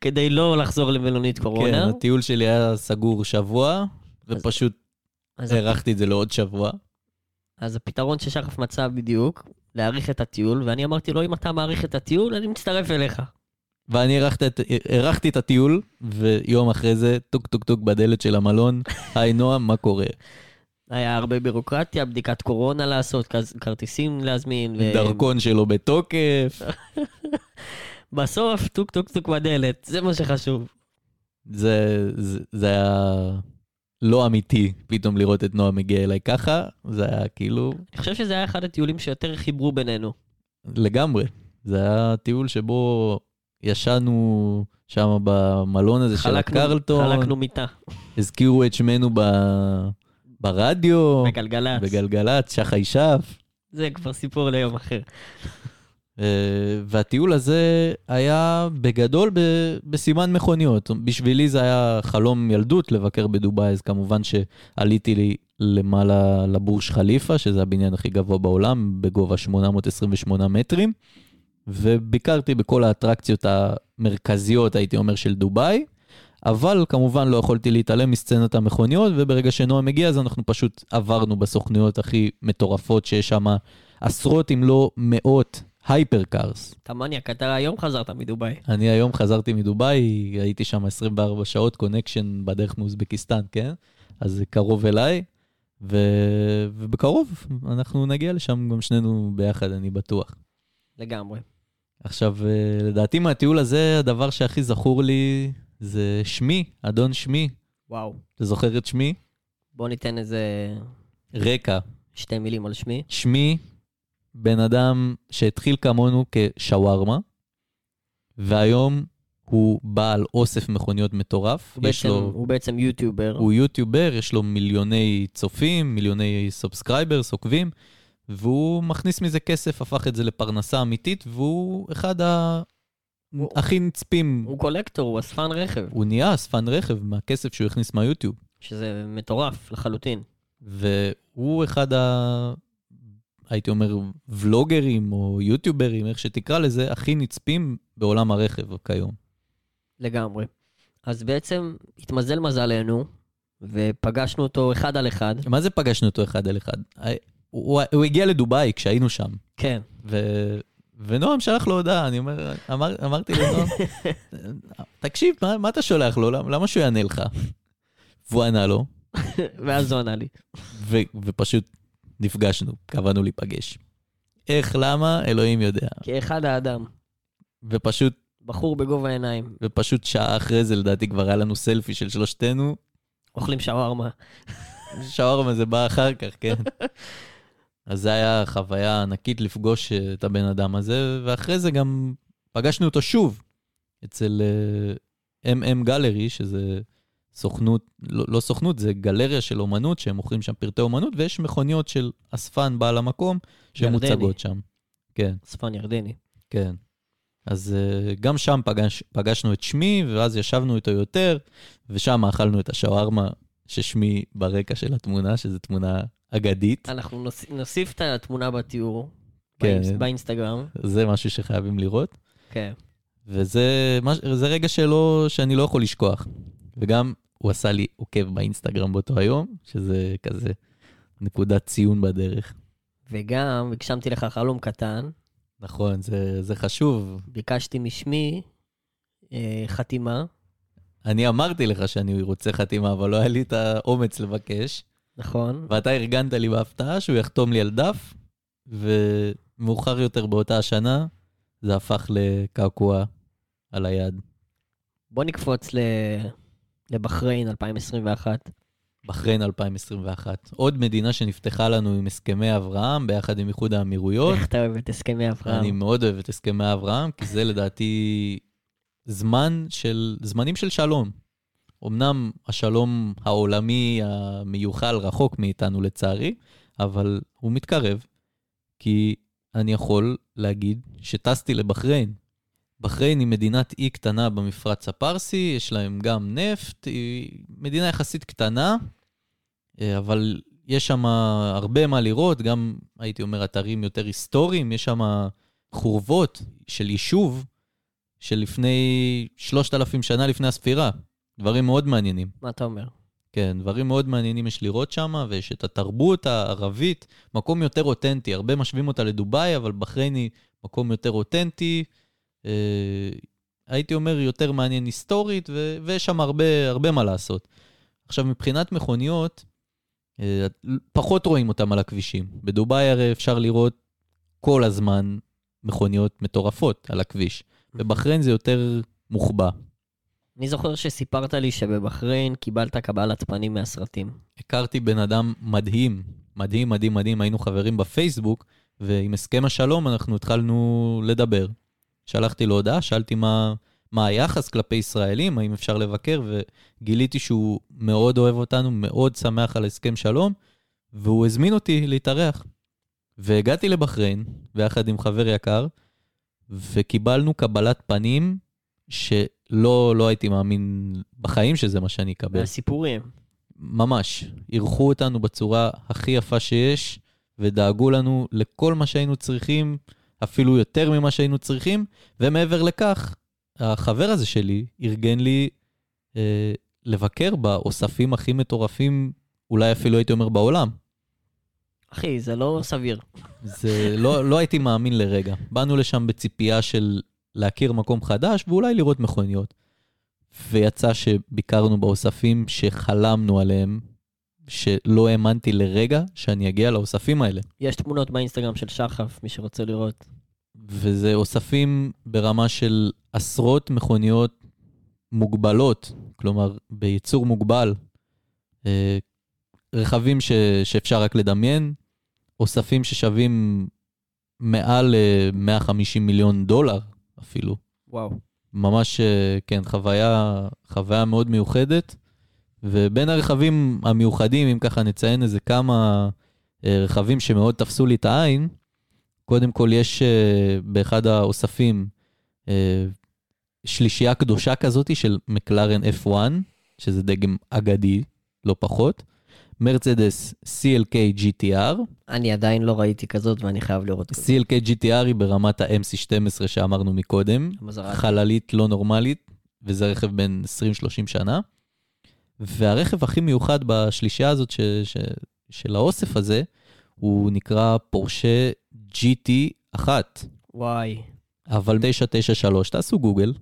כדי לא לחזור למלונית קורונה. כן, הטיול שלי היה סגור שבוע, ופשוט אז, הארכתי את זה לעוד שבוע. אז הפתרון ששחף מצא בדיוק, להאריך את הטיול, ואני אמרתי לו, אם אתה מאריך את הטיול, אני מצטרף אליך. ואני הארכתי את, הטיול, ויום אחרי זה, טוק טוק טוק בדלת של המלון, היי נועם, מה קורה? היה הרבה בירוקרטיה, בדיקת קורונה לעשות, כרטיסים להזמין. ו- דרכון שלו בתוקף. בסוף, טוק טוק טוק בדלת, זה מה שחשוב. זה, זה, זה היה לא אמיתי פתאום לראות את נועם מגיע אליי ככה, זה היה כאילו אני חושב שזה היה אחד הטיולים שיותר חיברו בינינו. לגמרי. זה היה טיול שבו ישנו שם במלון הזה של חלקנו- הקרלטון, חלקנו מיטה. הזכירו את שמנו ב... ברדיו, בגלגלצ. בגלגלצ, שחי שף. זה כבר סיפור ליום אחר. אה, והטיול הזה היה בגדול ב- בסימן מכוניות. בשבילי זה היה חלום ילדות לבקר בדובאי, אז כמובן שעליתי לי למעלה לבורש חליפה, שזה הבניין הכי גבוה בעולם, בגובה 828 מטרים, וביקרתי בכל האטרקציות המרכזיות, הייתי אומר, של דובאי. אבל כמובן לא יכולתי להתעלם מסצנת המכוניות, וברגע שנועם הגיע אז אנחנו פשוט עברנו בסוכנויות הכי מטורפות שיש שם עשרות אם לא מאות hypercars. אתה מניאק, אתה היום חזרת מדובאי. אני היום חזרתי מדובאי, הייתי שם 24 שעות connection בדרך מאוזבקיסטן, כן? אז זה קרוב אליי, ו... ובקרוב אנחנו נגיע לשם גם שנינו ביחד, אני בטוח. לגמרי. עכשיו, אה, לדעתי מהטיול הזה, הדבר שהכי זכור לי זה שמי, אדון שמי. וואו. אתה זוכר את שמי? בוא ניתן איזה רקע. שתי מילים על שמי. שמי, בן אדם שהתחיל כמונו כשווארמה, והיום הוא בעל אוסף מכוניות מטורף. הוא בעצם, לו, הוא בעצם יוטיובר. הוא יוטיובר, יש לו מיליוני צופים, מיליוני subscribers, עוקבים, והוא מכניס מזה כסף, הפך את זה לפרנסה אמיתית, והוא אחד ה... הוא- הכי נצפים. הוא collector, הוא אספן רכב, הוא נהיה אספן רכב מהכסף שהוא הכניס מהיוטיוב. שזה מטורף לחלוטין. והוא אחד ה... הייתי אומר, ולוגרים או יוטיוברים, איך שתקרא לזה, הכי נצפים בעולם הרכב כיום. לגמרי. אז בעצם התמזל מזלנו, ופגשנו אותו אחד על אחד. מה זה פגשנו אותו אחד על אחד? הוא, הוא הגיע לדובאי כשהיינו שם, כן. ו... ונועם שלח לו הודעה, אני אומר, אמר, אמרתי לנועם, תקשיב, מה, מה אתה שולח לו? למה, למה שהוא יענה לך? והוא ענה לו, ואז הוא ענה לי. ו, ופשוט נפגשנו, קבענו להיפגש. איך, למה, אלוהים יודע. כאחד האדם. ופשוט, בחור בגובה העיניים, ופשוט שעה אחרי זה, לדעתי, כבר היה לנו סלפי של שלושתנו. אוכלים שווארמה. שווארמה זה בא אחר כך, כן. אז זה היה חוויה ענקית לפגוש אה, את הבן אדם הזה, ואחרי זה גם פגשנו אותו שוב אצל אה, MM גלרי, שזה סוכנות, לא, לא סוכנות, זה גלריה של אומנות, שהם מוכרים שם פרטי אומנות, ויש מכוניות של אספן בעל המקום. שמוצגות שם. כן, צפון ירדני. כן. אז אה, גם שם פגש, פגשנו את שמי, ואז ישבנו איתו יותר, ושם אכלנו את השווארמה ששמי ברקע של התמונה, שזו תמונה אגדית. אנחנו נוס- נוסיף את התמונה בתיאור, כן. באינס- באינסטגרם. זה משהו שחייבים לראות. כן. וזה רגע שלו שאני לא יכול לשכוח. וגם הוא עשה לי עוקב באינסטגרם באותו היום, שזה כזה נקודת ציון בדרך. וגם הגשמתי לך חלום קטן, נכון, זה, זה חשוב. ביקשתי משמי אה, חתימה, אני אמרתי לך שאני רוצה חתימה, אבל לא היה לי את האומץ לבקש. נכון? ואתה ארגנת לי בהפתעה שהוא יחתום לי על דף, ומאוחר יותר באותה השנה זה הפך לקעקוע על היד. בוא נקפוץ ל... לבחריין 2021. בחריין 2021. עוד מדינה שנפתחה לנו עם הסכמי אברהם ביחד עם איחוד האמירויות. איך אתה אוהב את הסכמי אברהם? אני מאוד אוהב את הסכמי אברהם, כי זה לדעתי זמן של, זמנים של שלום. אמנם השלום העולמי המיוחל רחוק מאיתנו לצערי, אבל הוא מתקרב, כי אני יכול להגיד שטסתי לבחריין. בחריין היא מדינת אי קטנה במפרץ הפרסי, יש להם גם נפט, היא מדינה יחסית קטנה, אה, אבל יש שם הרבה מה לראות, גם הייתי אומר אתרים יותר היסטוריים, יש שם חורבות של יישוב של לפני 3,000 שנה לפני הספירה. דברים מאוד מעניינים. מה אתה אומר? כן, דברים מאוד מעניינים יש לראות שם, ויש את התרבות הערבית, מקום יותר אותנטי. הרבה משווים אותה לדובאי, אבל בחריין היא מקום יותר אותנטי. אה, הייתי אומר יותר מעניין היסטורית, ו- ויש שם הרבה, הרבה מה לעשות. עכשיו, מבחינת מכוניות, אה, פחות רואים אותם על הכבישים. בדובאי הרי אפשר לראות כל הזמן מכוניות מטורפות על הכביש. בבחריין זה יותר מוחבא. אני זוכר שסיפרת לי שבבחריין קיבלת קבלת פנים מהסרטים. הכרתי בן אדם מדהים, מדהים, מדהים, מדהים, היינו חברים בפייסבוק, ועם הסכם השלום אנחנו התחלנו לדבר. שלחתי לו הודעה, שאלתי מה, מה היחס כלפי ישראלים, האם אפשר לבקר, וגיליתי שהוא מאוד אוהב אותנו, מאוד שמח על הסכם שלום, והוא הזמין אותי להתארח. והגעתי לבחריין, ביחד עם חבר יקר, וקיבלנו קבלת פנים שלא לא הייתי מאמין בחיים שזה מה שאני אקבל. מהסיפורים. ממש. אירחו אותנו בצורה הכי יפה שיש, ודאגו לנו לכל מה שהיינו צריכים, אפילו יותר ממה שהיינו צריכים, ומעבר לכך, החבר הזה שלי ארגן לי אה, לבקר באוספים הכי מטורפים, אולי אפילו הייתי אומר בעולם. אחי, זה לא סביר. זה לא, לא הייתי מאמין לרגע. באנו לשם בציפייה של להכיר מקום חדש ואולי לראות מכוניות. ויצא שביקרנו באוספים שחלמנו עליהם, שלא האמנתי לרגע שאני אגיע לאוספים האלה. יש תמונות באינסטגרם של שחף, מי שרוצה לראות. וזה אוספים ברמה של עשרות מכוניות מוגבלות, כלומר, בייצור מוגבל. אה, רכבים ש, שאפשר רק לדמיין, אוספים ששווים מעל אה, 150 מיליון דולר אפילו. וואו. ממש, אה, כן, חוויה, חוויה מאוד מיוחדת. ובין הרכבים המיוחדים, אם ככה נציין איזה כמה אה, רכבים שמאוד תפסו לי את העין, קודם כל יש אה, באחד האוספים אה, שלישייה קדושה כזאת של מקלרן F1, שזה דגם אגדי, לא פחות. מרצדס CLK GTR, אני עדיין לא ראיתי כזאת ואני חייב לראות כזאת. CLK GTR היא ברמת ה-MC12 שאמרנו מקודם. חללית לא נורמלית, וזה רכב בין 20-30 שנה. והרכב הכי מיוחד בשלישייה הזאת ש, ש, של האוסף הזה, הוא נקרא פורשה GT1, וואי. אבל 993, תעשו גוגל,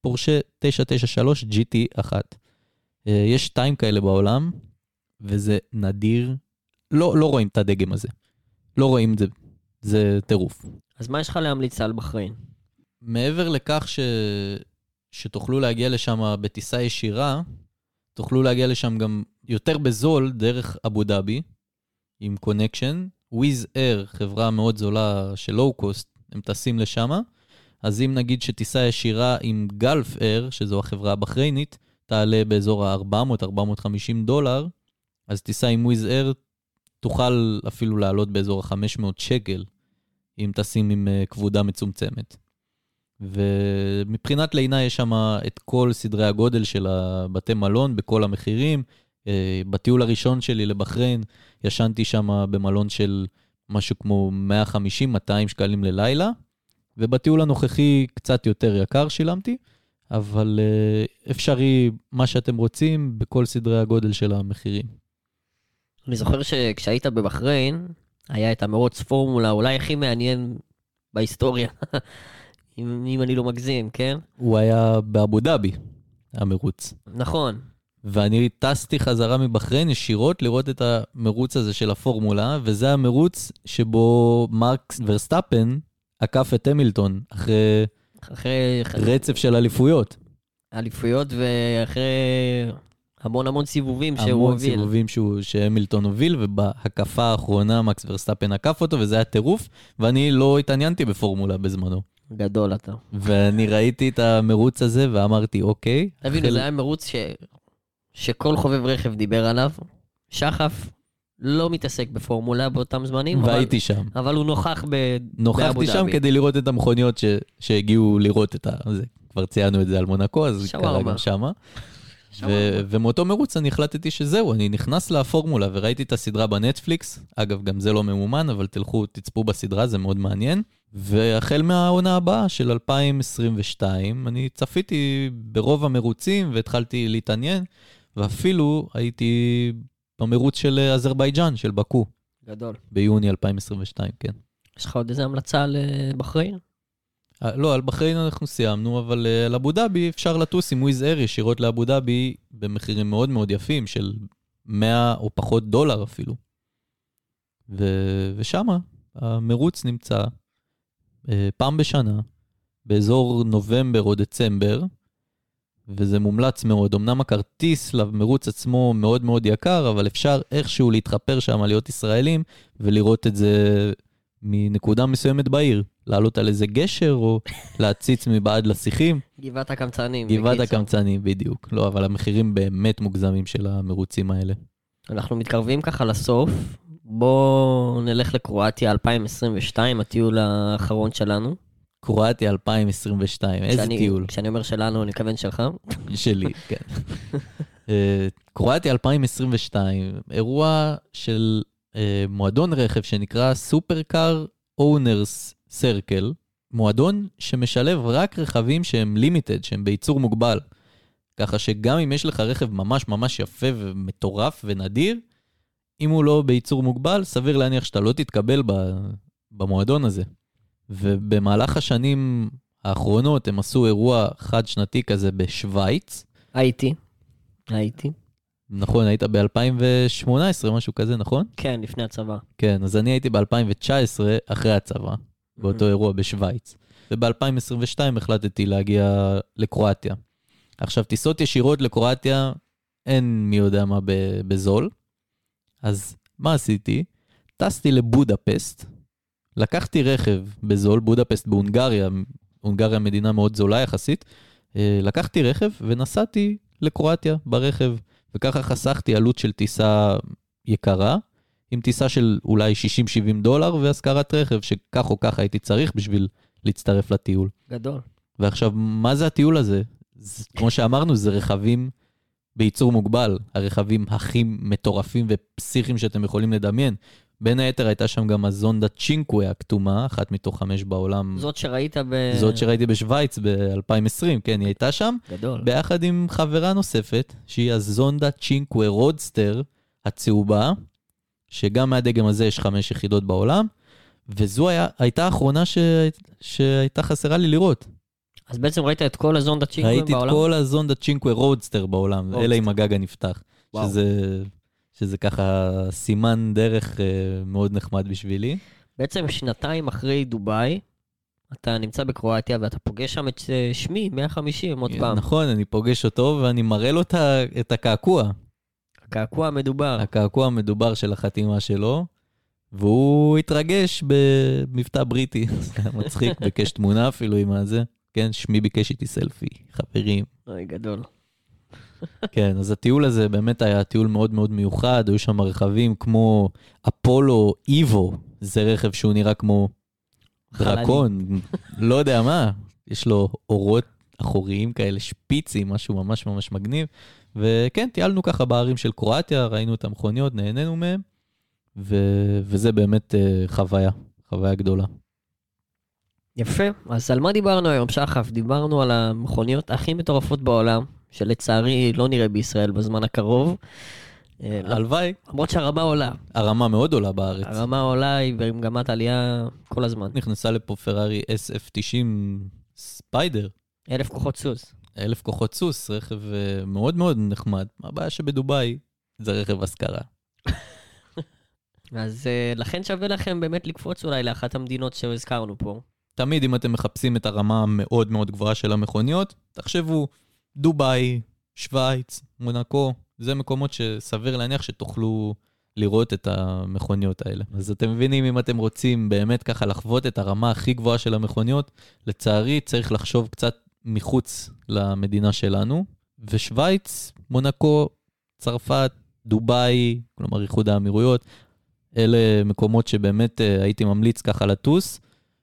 פורשה 993 GT1. אה, יש שתיים כאלה בעולם, וזה נדיר. לא, לא רואים את הדגם הזה. לא רואים את זה. זה טירוף. אז מה יש לך להמליץ על בחריין? מעבר לכך ש... שתוכלו להגיע לשם בטיסה ישירה, תוכלו להגיע לשם גם יותר בזול דרך אבו דאבי, עם connection. וויז אייר, חברה מאוד זולה של לואו-קוסט, הם טסים לשם. אז אם נגיד שטיסה ישירה עם גלף אייר, שזו החברה הבחריינית, תעלה באזור ה-400-450 דולר, אז טיסה עם וויז אייר תוכל אפילו לעלות באזור ה-500 שקל, אם טסים עם אה, כבודה מצומצמת. ומבחינת לינה יש שם את כל סדרי הגודל של הבתי מלון בכל המחירים. אה, בטיול הראשון שלי לבחריין, ישנתי שם במלון של משהו כמו 150-200 שקלים ללילה, ובטיול הנוכחי קצת יותר יקר שילמתי, אבל אה, אפשרי מה שאתם רוצים בכל סדרי הגודל של המחירים. אני זוכר שכשהיית בבחריין, היה את המרוץ פורמולה אולי הכי מעניין בהיסטוריה, אם, אם אני לא מגזים, כן? הוא היה באבו דאבי, המרוץ. נכון. ואני טסתי חזרה מבחריין ישירות לראות את המרוץ הזה של הפורמולה, וזה המרוץ שבו מקס ורסטאפן עקף את המילטון, אחרי, אחרי רצף של אליפויות. אליפויות ואחרי המון המון סיבובים שהוא המון הוביל. סיבובים שהוא, שהמילטון הוביל, ובהקפה האחרונה מקס ורסטאפן עקף אותו, וזה היה טירוף, ואני לא התעניינתי בפורמולה בזמנו. גדול אתה. ואני ראיתי את המרוץ הזה ואמרתי, אוקיי. תבינו, החל- זה היה מרוץ ש... שכל חובב רכב דיבר עליו. שחף לא מתעסק בפורמולה באותם זמנים, אבל, והייתי שם. אבל הוא נוכח ב... נוכחתי שם דאבי. כדי לראות את המכוניות ש... שהגיעו לראות את ה... זה. כבר ציינו את זה על מונקו, אז זה קרה. גם שמה. ו... ומאותו מרוץ אני החלטתי שזהו, אני נכנס לפורמולה וראיתי את הסדרה בנטפליקס. אגב, גם זה לא ממומן, אבל תלכו, תצפו בסדרה, זה מאוד מעניין. והחל מהעונה הבאה של 2022, אני צפיתי ברוב המרוצים והתחלתי להתעניין, ואפילו הייתי במרוץ של אזרבייג'אן, של באקו, גדול. ביוני 2022, כן. יש לך עוד איזה המלצה לבחריין? אה, לא, על בחריין אנחנו סיימנו, אבל אה, על אבו דאבי אפשר לטוס עם וויז אייר ישירות לאבו דאבי במחירים מאוד מאוד יפים, של 100 או פחות דולר אפילו. ו... ושמה המרוץ נמצא אה, פעם בשנה, באזור נובמבר או דצמבר, וזה מומלץ מאוד. אמנם הכרטיס למרוץ עצמו מאוד מאוד יקר, אבל אפשר איכשהו להתחפר שם, להיות ישראלים, ולראות את זה מנקודה מסוימת בעיר. לעלות על איזה גשר, או להציץ מבעד לשיחים. גבעת הקמצנים. גבעת. הקמצנים, בדיוק. לא, אבל המחירים באמת מוגזמים של המרוצים האלה. אנחנו מתקרבים ככה לסוף. בואו נלך לקרואטיה 2022, הטיול האחרון שלנו. קרואטיה 2022, איזה כשאני- טיול. כשאני אומר שלנו, אני מתכוון שלך. שלי, כן. אה, קרואטיה 2022, אירוע של אה, מועדון רכב שנקרא סופרקאר אונרס סרקל, מועדון שמשלב רק רכבים שהם לימיטד, שהם בייצור מוגבל. ככה שגם אם יש לך רכב ממש ממש יפה ומטורף ונדיר, אם הוא לא בייצור מוגבל, סביר להניח שאתה לא תתקבל ב- במועדון הזה. ובמהלך השנים האחרונות הם עשו אירוע חד-שנתי כזה בשוויץ. הייתי. הייתי. נכון, היית ב-2018, משהו כזה, נכון? כן, לפני הצבא. כן, אז אני הייתי ב-2019, אחרי הצבא, באותו אירוע בשוויץ. וב-2022 החלטתי להגיע לקרואטיה. עכשיו, טיסות ישירות לקרואטיה, אין מי יודע מה בזול. אז מה עשיתי? טסתי לבודפסט, לקחתי רכב בזול, בודפסט בהונגריה, הונגריה מדינה מאוד זולה יחסית, אה, לקחתי רכב ונסעתי לקרואטיה ברכב, וככה חסכתי עלות של טיסה יקרה, עם טיסה של אולי 60-70 דולר והשכרת רכב, שכך או כך הייתי צריך בשביל להצטרף לטיול. גדול. ועכשיו, מה זה הטיול הזה? זה, כמו שאמרנו, זה רכבים בייצור מוגבל, הרכבים הכי מטורפים ופסיכיים שאתם יכולים לדמיין. בין היתר הייתה שם גם הזונדה צ'ינקווה הכתומה, אחת מתוך חמש בעולם. זאת שראית ב... זאת שראיתי בשוויץ ב-2020, כן, היא הייתה שם, גדול. ביחד עם חברה נוספת, שהיא הזונדה צ'ינקווה רודסטר הצהובה, שגם מהדגם הזה יש חמש יחידות בעולם, וזו היה, הייתה האחרונה ש... שהייתה חסרה לי לראות. אז בעצם ראית את כל הזונדה צ'ינקווה ראיתי בעולם? את כל הזונדה צ'ינקווה רודסטר בעולם, רודסטר. אלה עם הגג הנפתח. שזה, שזה ככה סימן דרך אה, מאוד נחמד בשבילי. בעצם שנתיים אחרי דובאי, אתה נמצא בקרואטיה ואתה פוגש שם את אה, שמי, 150 עוד פעם. נכון, אני פוגש אותו ואני מראה לו את הקעקוע. הקעקוע המדובר. הקעקוע המדובר של החתימה שלו, והוא התרגש במבטא בריטי. זה היה מצחיק, ביקש תמונה אפילו עם הזה. כן, שמי ביקש איתי סלפי, חברים. אוי, גדול. כן, אז הטיול הזה באמת היה טיול מאוד מאוד מיוחד, היו שם רכבים כמו אפולו איבו, זה רכב שהוא נראה כמו דרקון, לא יודע מה, יש לו אורות אחוריים כאלה, שפיצים, משהו ממש ממש מגניב. וכן, טיילנו ככה בערים של קרואטיה, ראינו את המכוניות, נהנינו מהם, ו... וזה באמת uh, חוויה, חוויה גדולה. יפה. אז על מה דיברנו היום, שחף? דיברנו על המכוניות הכי מטורפות בעולם, שלצערי לא נראה בישראל בזמן הקרוב. אה, הלוואי, למרות שהרמה עולה. הרמה מאוד עולה בארץ. הרמה עולה היא במגמת עלייה כל הזמן. נכנסה לפה פרארי SF90 ספיידר. אלף כוחות סוס. אלף כוחות סוס, רכב אה, מאוד מאוד נחמד. הבעיה שבדובאי זה רכב השכרה. אז אה, לכן שווה לכם באמת לקפוץ אולי לאחת המדינות שהזכרנו פה. תמיד אם אתם מחפשים את הרמה המאוד מאוד גבוהה של המכוניות, תחשבו, דובאי, שווייץ, מונקו, זה מקומות שסביר להניח שתוכלו לראות את המכוניות האלה. אז אתם מבינים, אם אתם רוצים באמת ככה לחוות את הרמה הכי גבוהה של המכוניות, לצערי צריך לחשוב קצת מחוץ למדינה שלנו. ושווייץ, מונקו, צרפת, דובאי, כלומר איחוד האמירויות, אלה מקומות שבאמת אה, הייתי ממליץ ככה לטוס,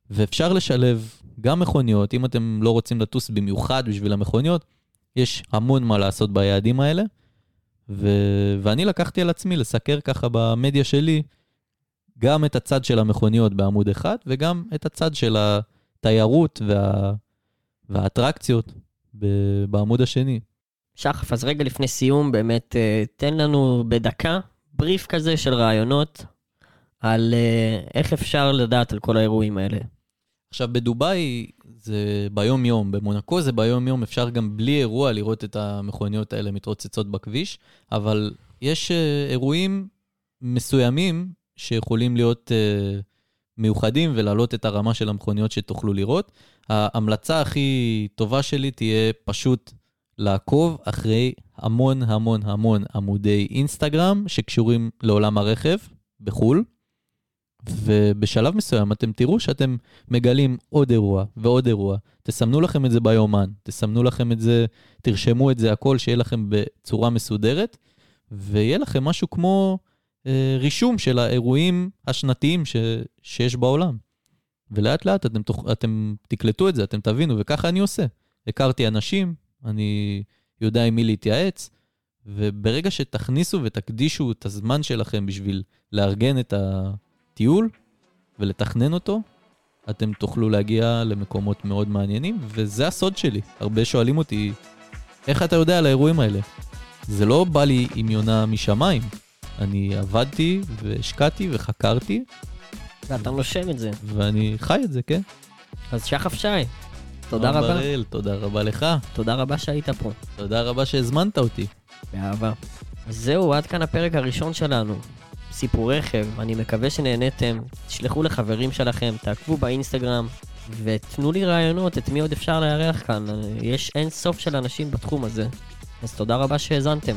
ואפשר לשלב גם מכוניות, אם אתם לא רוצים לטוס במיוחד בשביל המכוניות, יש המון מה לעשות ביעדים האלה. ו... ואני לקחתי על עצמי לסקר ככה במדיה שלי גם את הצד של המכוניות בעמוד אחד, וגם את הצד של התיירות וה... והאטרקציות ב... בעמוד השני. שחף, אז רגע לפני סיום, באמת, אה, תן לנו בדקה בריף כזה של רעיונות על אה, איך אפשר לדעת על כל האירועים האלה. עכשיו, בדובאי זה ביום-יום, במונקו זה ביום-יום, אפשר גם בלי אירוע לראות את המכוניות האלה מתרוצצות בכביש, אבל יש אה, אירועים מסוימים שיכולים להיות אה, מיוחדים ולהעלות את הרמה של המכוניות שתוכלו לראות. ההמלצה הכי טובה שלי תהיה פשוט לעקוב אחרי המון המון המון עמודי אינסטגרם שקשורים לעולם הרכב בחו"ל. ובשלב מסוים אתם תראו שאתם מגלים עוד אירוע ועוד אירוע. תסמנו לכם את זה ביומן, תסמנו לכם את זה, תרשמו את זה הכל, שיהיה לכם בצורה מסודרת, ויהיה לכם משהו כמו אה, רישום של האירועים השנתיים ש, שיש בעולם. ולאט לאט אתם, תוכ... אתם תקלטו את זה, אתם תבינו, וככה אני עושה. הכרתי אנשים, אני יודע עם מי להתייעץ, וברגע שתכניסו ותקדישו את הזמן שלכם בשביל לארגן את ה... טיול ולתכנן אותו, אתם תוכלו להגיע למקומות מאוד מעניינים, וזה הסוד שלי. הרבה שואלים אותי, איך אתה יודע על האירועים האלה? זה לא בא לי עם יונה משמיים. אני עבדתי והשקעתי וחקרתי, ואתה נושם את זה. ואני חי את זה, כן? אז שחף שי, תודה רבה. בראל, תודה רבה לך. תודה רבה שהיית פה. תודה רבה שהזמנת אותי. באהבה. אז זהו, עד כאן הפרק הראשון שלנו. סיפור רכב, אני מקווה שנהניתם. תשלחו לחברים שלכם, תעקבו באינסטגרם, ותנו לי רעיונות את מי עוד אפשר לארח כאן. יש אין סוף של אנשים בתחום הזה. אז תודה רבה שהאזנתם.